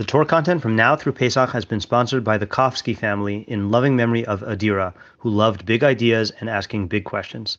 The Torah content from now through Pesach has been sponsored by the Kofsky family in loving memory of Adira, who loved big ideas and asking big questions.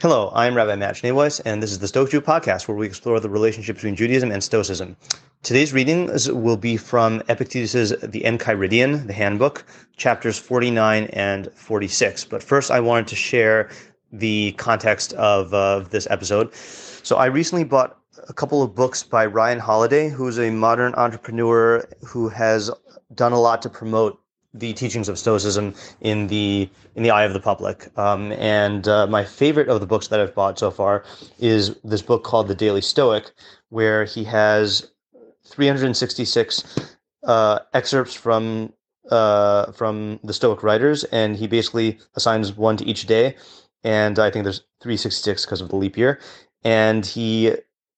Hello, I'm Rabbi Matt Schneeweiss, and this is the Stoic Jew podcast, where we explore the relationship between Judaism and Stoicism. Today's readings will be from Epictetus's The Enchiridion, the handbook, chapters 49 and 46. But first, I wanted to share the context of uh, this episode. So I recently bought a couple of books by Ryan Holiday, who's a modern entrepreneur who has done a lot to promote the teachings of Stoicism in the in the eye of the public. Um, and uh, my favorite of the books that I've bought so far is this book called The Daily Stoic, where he has 366 uh, excerpts from uh, from the Stoic writers, and he basically assigns one to each day. And I think there's 366 because of the leap year. And he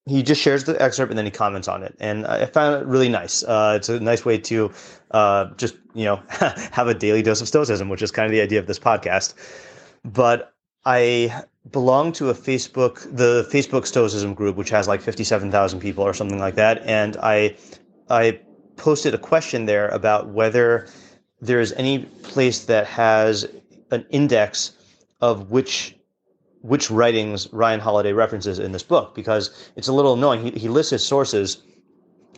he just shares the excerpt and then he comments on it, and I found it really nice. Uh, it's a nice way to uh, just you know have a daily dose of stoicism, which is kind of the idea of this podcast. But I belong to a Facebook, the Facebook Stoicism group, which has like fifty-seven thousand people or something like that, and I I posted a question there about whether there is any place that has an index of which which writings Ryan Holiday references in this book because it's a little annoying. He, he lists his sources,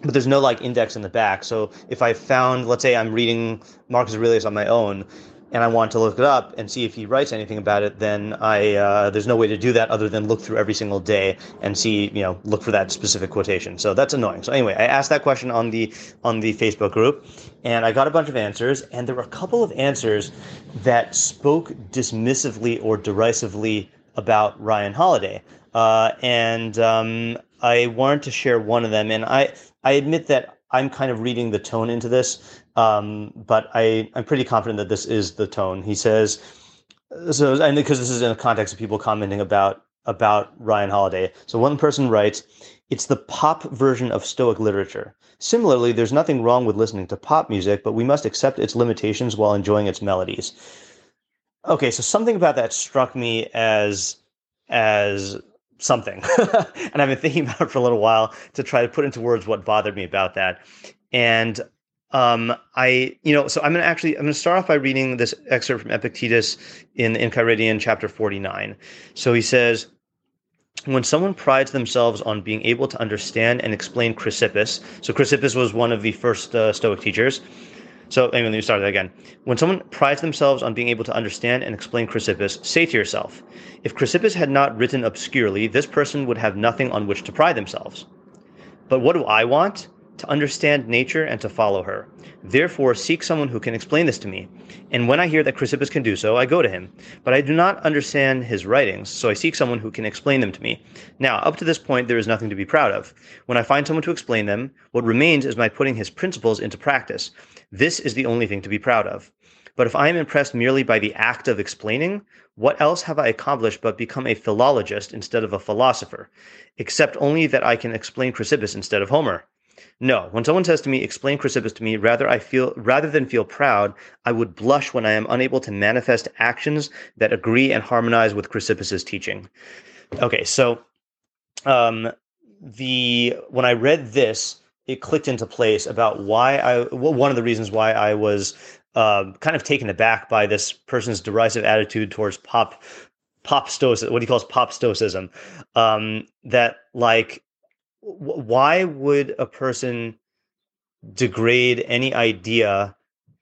but there's no like index in the back. So if I found, let's say I'm reading Marcus Aurelius on my own, and I want to look it up and see if he writes anything about it, then I uh, there's no way to do that other than look through every single day and see you know look for that specific quotation. So that's annoying. So anyway, I asked that question on the on the Facebook group, and I got a bunch of answers, and there were a couple of answers that spoke dismissively or derisively about Ryan Holiday, uh, and um, I wanted to share one of them. And I I admit that I'm kind of reading the tone into this, um, but I I'm pretty confident that this is the tone. He says so, and because this is in the context of people commenting about about Ryan Holiday. So one person writes, "It's the pop version of Stoic literature." Similarly, there's nothing wrong with listening to pop music, but we must accept its limitations while enjoying its melodies. Okay, so something about that struck me as as something, and I've been thinking about it for a little while to try to put into words what bothered me about that. And um, I, you know, so I'm gonna actually I'm gonna start off by reading this excerpt from Epictetus in Enchiridion, chapter 49. So he says. When someone prides themselves on being able to understand and explain Chrysippus, so Chrysippus was one of the first uh, Stoic teachers, so anyway, let me start that again. When someone prides themselves on being able to understand and explain Chrysippus, say to yourself, if Chrysippus had not written obscurely, this person would have nothing on which to pride themselves. But what do I want? To understand nature and to follow her. Therefore, seek someone who can explain this to me. And when I hear that Chrysippus can do so, I go to him. But I do not understand his writings, so I seek someone who can explain them to me. Now, up to this point, there is nothing to be proud of. When I find someone to explain them, what remains is my putting his principles into practice. This is the only thing to be proud of. But if I am impressed merely by the act of explaining, what else have I accomplished but become a philologist instead of a philosopher, except only that I can explain Chrysippus instead of Homer? No, when someone says to me, explain Chrysippus to me, rather I feel rather than feel proud, I would blush when I am unable to manifest actions that agree and harmonize with Chrysippus's teaching. Okay, so um the when I read this, it clicked into place about why I well, one of the reasons why I was uh, kind of taken aback by this person's derisive attitude towards pop pop stoicism. What he calls pop stoicism. Um, that like, why would a person degrade any idea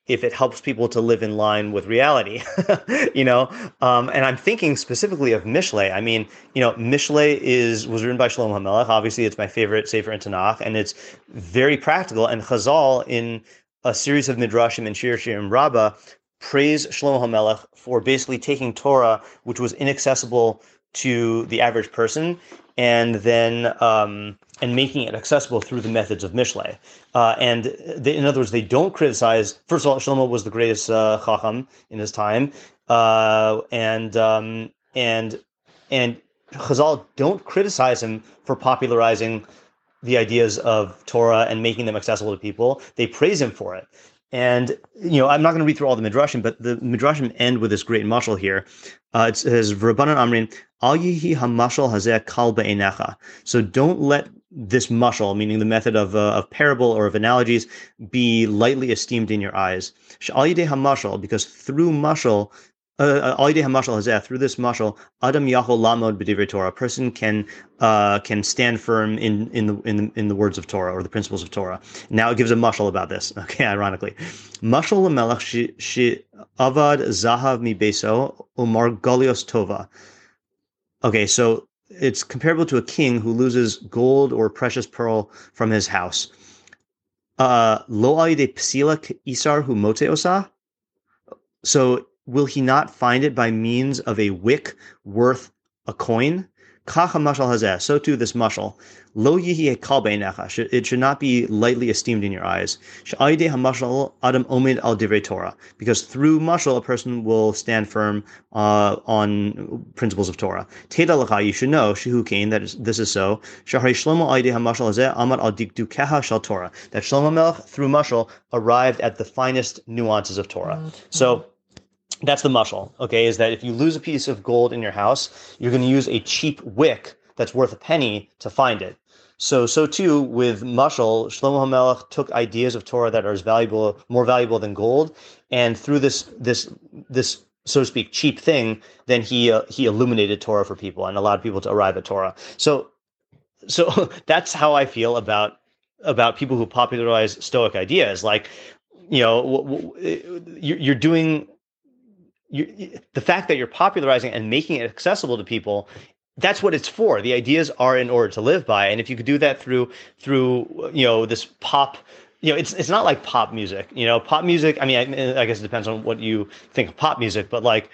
if it helps people to live in line with reality, you know. Um, and I'm thinking specifically of Mishlei. I mean, you know, Mishlei is was written by Shlomo HaMelech. Obviously, it's my favorite Sefer in Tanakh, and it's very practical. And Chazal, in a series of midrashim and Shir Shirim Rabbah, praise Shlomo HaMelech for basically taking Torah, which was inaccessible to the average person, and then um, and making it accessible through the methods of Mishlei. Uh, and they, in other words, they don't criticize. First of all, Shlomo was the greatest uh, chacham in his time, uh, and um, and and Chazal don't criticize him for popularizing the ideas of Torah and making them accessible to people. They praise him for it. And you know, I'm not going to read through all the midrashim, but the midrashim end with this great mashal here. Uh, it says, "Rabbanan Amrin, al yihi hamashal hazeh kal be'enecha." So don't let this mushal, meaning the method of, uh, of parable or of analogies, be lightly esteemed in your eyes. hamashal, because through mushal, uh, uh through this mashal, Adam Yachol Lamod B'divrei Torah. A person can uh, can stand firm in in the in the, in the words of Torah or the principles of Torah. Now it gives a mashal about this. Okay, ironically, mashal Melech she avad zahav mi beso umar galios tova. Okay, so it's comparable to a king who loses gold or precious pearl from his house. Uh, lo de psila isar hu mote osa. So will he not find it by means of a wick worth a coin? Kacha mashal hazeh. So too this mashal. Lo yihi kal It should not be lightly esteemed in your eyes. Sha'ayde hamashal adam omid al divrei Torah. Because through mashal, a person will stand firm uh, on principles of Torah. Teda lacha, you should know, shehu kain, that is, this is so. Shahari shlomo ayde hamashal hazeh amad al dikdukeha shal Torah. That Shlomo Melech, through mashal, arrived at the finest nuances of Torah. So, that's the mushal, okay, is that if you lose a piece of gold in your house, you're going to use a cheap wick that's worth a penny to find it. So, so too with mushal, Shlomo HaMelech took ideas of Torah that are as valuable, more valuable than gold, and through this, this, this, so to speak, cheap thing, then he uh, he illuminated Torah for people and allowed people to arrive at Torah. So, so that's how I feel about about people who popularize Stoic ideas. Like, you know, you're doing you, the fact that you're popularizing and making it accessible to people that's what it's for. The ideas are in order to live by. And if you could do that through through you know this pop you know it's it's not like pop music you know pop music i mean I, I guess it depends on what you think of pop music but like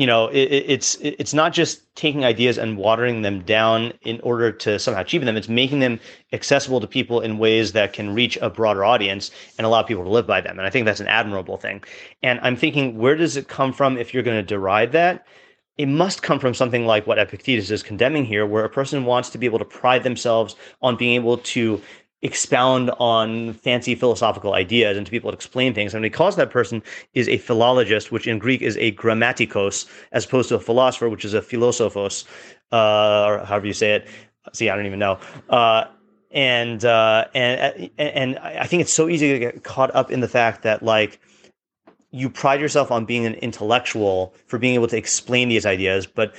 you know, it, it's it's not just taking ideas and watering them down in order to somehow cheapen them. It's making them accessible to people in ways that can reach a broader audience and allow people to live by them. And I think that's an admirable thing. And I'm thinking, where does it come from if you're going to deride that? It must come from something like what Epictetus is condemning here, where a person wants to be able to pride themselves on being able to expound on fancy philosophical ideas and to be able to explain things. And because that person is a philologist, which in Greek is a grammaticos, as opposed to a philosopher, which is a philosophos, uh, or however you say it. See, I don't even know. Uh, and uh, and and I think it's so easy to get caught up in the fact that like you pride yourself on being an intellectual for being able to explain these ideas but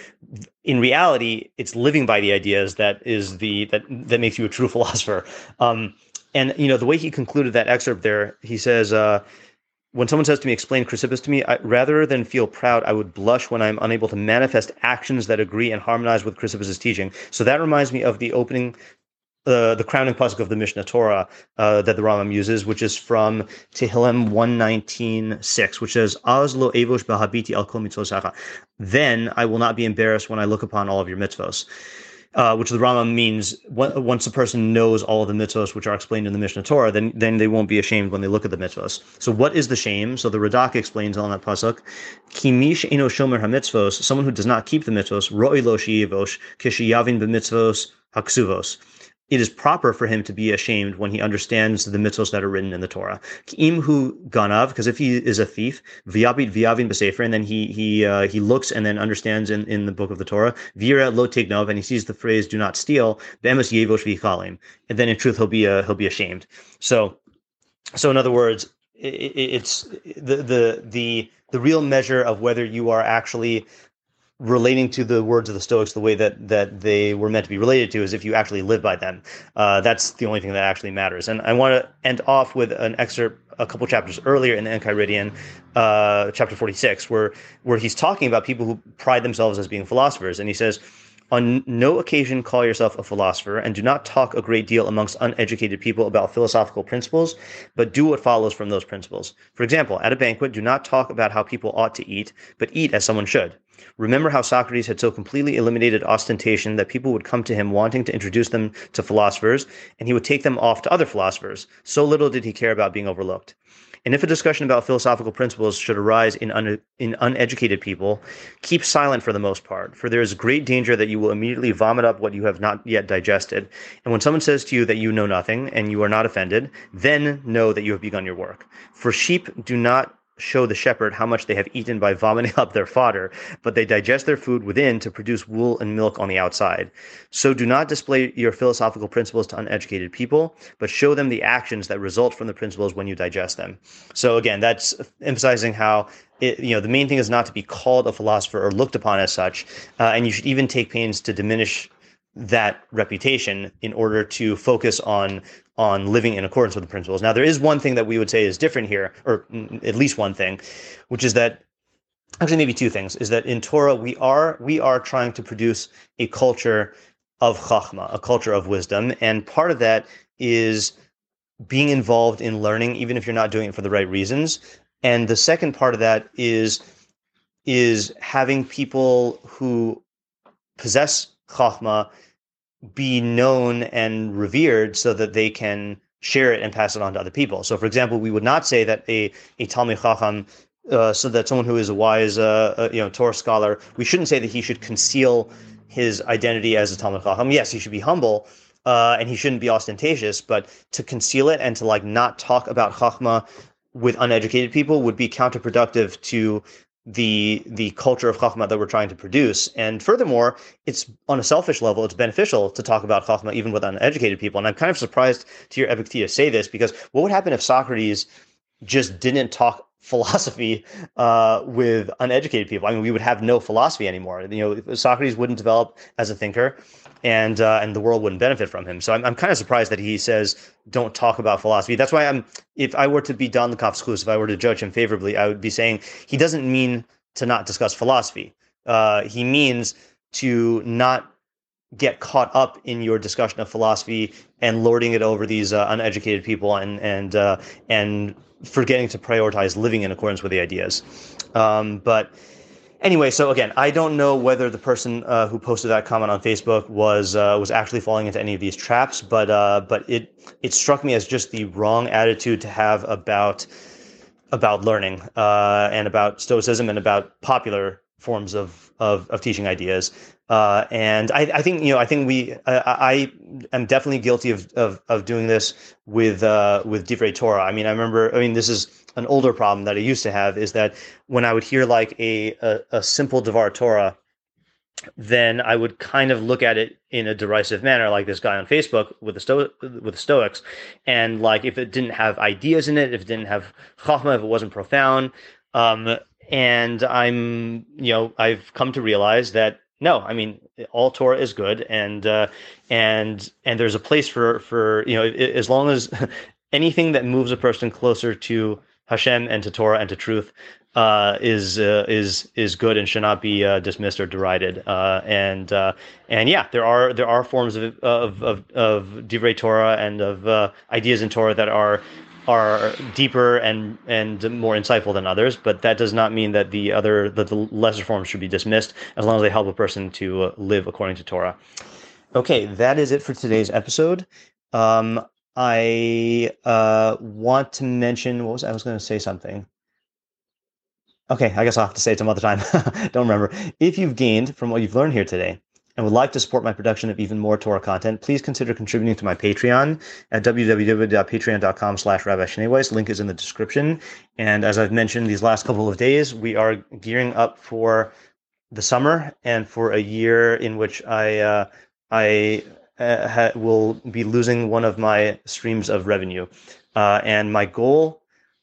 in reality it's living by the ideas that is the that that makes you a true philosopher. Um, and you know the way he concluded that excerpt there he says uh, when someone says to me explain chrysippus to me I, rather than feel proud i would blush when i'm unable to manifest actions that agree and harmonize with chrysippus's teaching. So that reminds me of the opening uh, the crowning pasuk of the Mishneh Torah uh, that the Rambam uses, which is from Tehillim 119.6, which says, Az lo evosh b'habiti al kol Then I will not be embarrassed when I look upon all of your mitzvos. Uh, which the Rambam means once a person knows all of the mitzvos which are explained in the Mishneh Torah, then then they won't be ashamed when they look at the mitzvos. So what is the shame? So the Radak explains on that pasuk, Kimish eno shomer hamitzvos, someone who does not keep the mitzvos, roi lo sheyivosh, kishiyavin b'mitzvos haksuvos it is proper for him to be ashamed when he understands the mitzvos that are written in the Torah. Imhu ganav, because if he is a thief, v'yabit v'yavin b'sefer, and then he he uh, he looks and then understands in, in the book of the Torah, vira lo tignov, and he sees the phrase "do not steal," be'emes yevosh v'chalim, and then in truth he'll be uh, he'll be ashamed. So, so in other words, it, it's the the the the real measure of whether you are actually relating to the words of the Stoics the way that that they were meant to be related to is if you actually live by them. Uh, that's the only thing that actually matters. And I want to end off with an excerpt a couple chapters earlier in the Enchiridion, uh, chapter 46, where where he's talking about people who pride themselves as being philosophers. And he says, on no occasion call yourself a philosopher, and do not talk a great deal amongst uneducated people about philosophical principles, but do what follows from those principles. For example, at a banquet, do not talk about how people ought to eat, but eat as someone should. Remember how Socrates had so completely eliminated ostentation that people would come to him wanting to introduce them to philosophers, and he would take them off to other philosophers. So little did he care about being overlooked. And if a discussion about philosophical principles should arise in, un- in uneducated people, keep silent for the most part, for there is great danger that you will immediately vomit up what you have not yet digested. And when someone says to you that you know nothing and you are not offended, then know that you have begun your work. For sheep do not show the shepherd how much they have eaten by vomiting up their fodder, but they digest their food within to produce wool and milk on the outside. So do not display your philosophical principles to uneducated people, but show them the actions that result from the principles when you digest them. So again, that's emphasizing how it, you know the main thing is not to be called a philosopher or looked upon as such, uh, and you should even take pains to diminish that reputation in order to focus on on living in accordance with the principles. Now, there is one thing that we would say is different here, or at least one thing, which is that actually maybe two things is that in Torah we are we are trying to produce a culture of chachma, a culture of wisdom, and part of that is being involved in learning, even if you're not doing it for the right reasons. And the second part of that is is having people who possess chachma be known and revered so that they can share it and pass it on to other people. So, for example, we would not say that a a Talmid Chacham, uh, so that someone who is a wise, uh, uh, you know, Torah scholar, we shouldn't say that he should conceal his identity as a Talmid Chacham. Yes, he should be humble. Uh, and he shouldn't be ostentatious, but to conceal it and to like not talk about Chachma with uneducated people would be counterproductive to the the culture of chachma that we're trying to produce. And furthermore, it's on a selfish level, it's beneficial to talk about chachma even with uneducated people. And I'm kind of surprised to hear Epictetus say this because what would happen if Socrates just didn't talk philosophy uh, with uneducated people? I mean, we would have no philosophy anymore. You know, Socrates wouldn't develop as a thinker and uh, and the world wouldn't benefit from him. So I'm I'm kind of surprised that he says don't talk about philosophy. That's why I'm if I were to be dan lekaf zechus, if I were to judge him favorably, I would be saying he doesn't mean to not discuss philosophy. Uh, he means to not get caught up in your discussion of philosophy and lording it over these uh, uneducated people and and uh, and forgetting to prioritize living in accordance with the ideas. Um, but anyway, so again, I don't know whether the person uh, who posted that comment on Facebook was uh, was actually falling into any of these traps, but uh, but it it struck me as just the wrong attitude to have about about learning uh, and about Stoicism and about popular forms of of, of teaching ideas. Uh, and I, I, think you know I think we I, I am definitely guilty of, of, of doing this with uh, with Divrei Torah. I mean I remember I mean this is an older problem that I used to have is that when I would hear like a a, a simple Devar Torah, then I would kind of look at it in a derisive manner, like this guy on Facebook with the Sto- with the Stoics, and like if it didn't have ideas in it, if it didn't have chachma, if it wasn't profound, um, and I'm you know I've come to realize that no, I mean all Torah is good, and uh, and and there's a place for for you know as long as anything that moves a person closer to Hashem and to Torah and to truth uh, is uh, is is good and should not be uh, dismissed or derided. Uh, and uh, and yeah, there are there are forms of of of, of divrei Torah and of uh, ideas in Torah that are are deeper and and more insightful than others. But that does not mean that the other that the lesser forms should be dismissed as long as they help a person to live according to Torah. Okay, that is it for today's episode. Um, I want to mention what was I was going to say something. Okay, I guess I'll have to say it some other time. Don't remember. If you've gained from what you've learned here today and would like to support my production of even more Torah content, please consider contributing to my Patreon at www.patreon.com slash Rabbi Link is in the description. And as I've mentioned these last couple of days, we are gearing up for the summer and for a year in which I uh, I uh, ha- will be losing one of my streams of revenue. Uh, and my goal,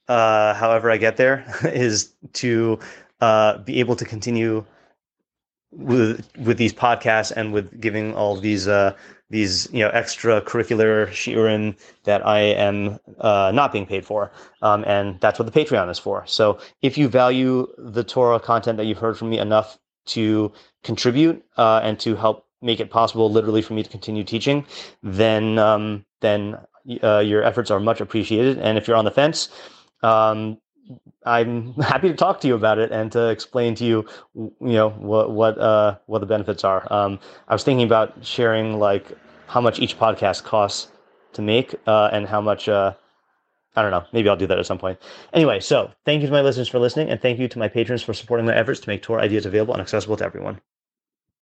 uh, however I get there, is to uh, be able to continue with with these podcasts and with giving all these uh, these you know extracurricular shiurim that I am uh, not being paid for, um, and that's what the Patreon is for. So if you value the Torah content that you've heard from me enough to contribute uh, and to help make it possible literally for me to continue teaching, then um, then uh, your efforts are much appreciated. And if you're on the fence, um, I'm happy to talk to you about it and to explain to you, you know, what what uh, what the benefits are. Um, I was thinking about sharing like how much each podcast costs to make uh, and how much. Uh, I don't know. Maybe I'll do that at some point. Anyway, so thank you to my listeners for listening, and thank you to my patrons for supporting my efforts to make Torah ideas available and accessible to everyone.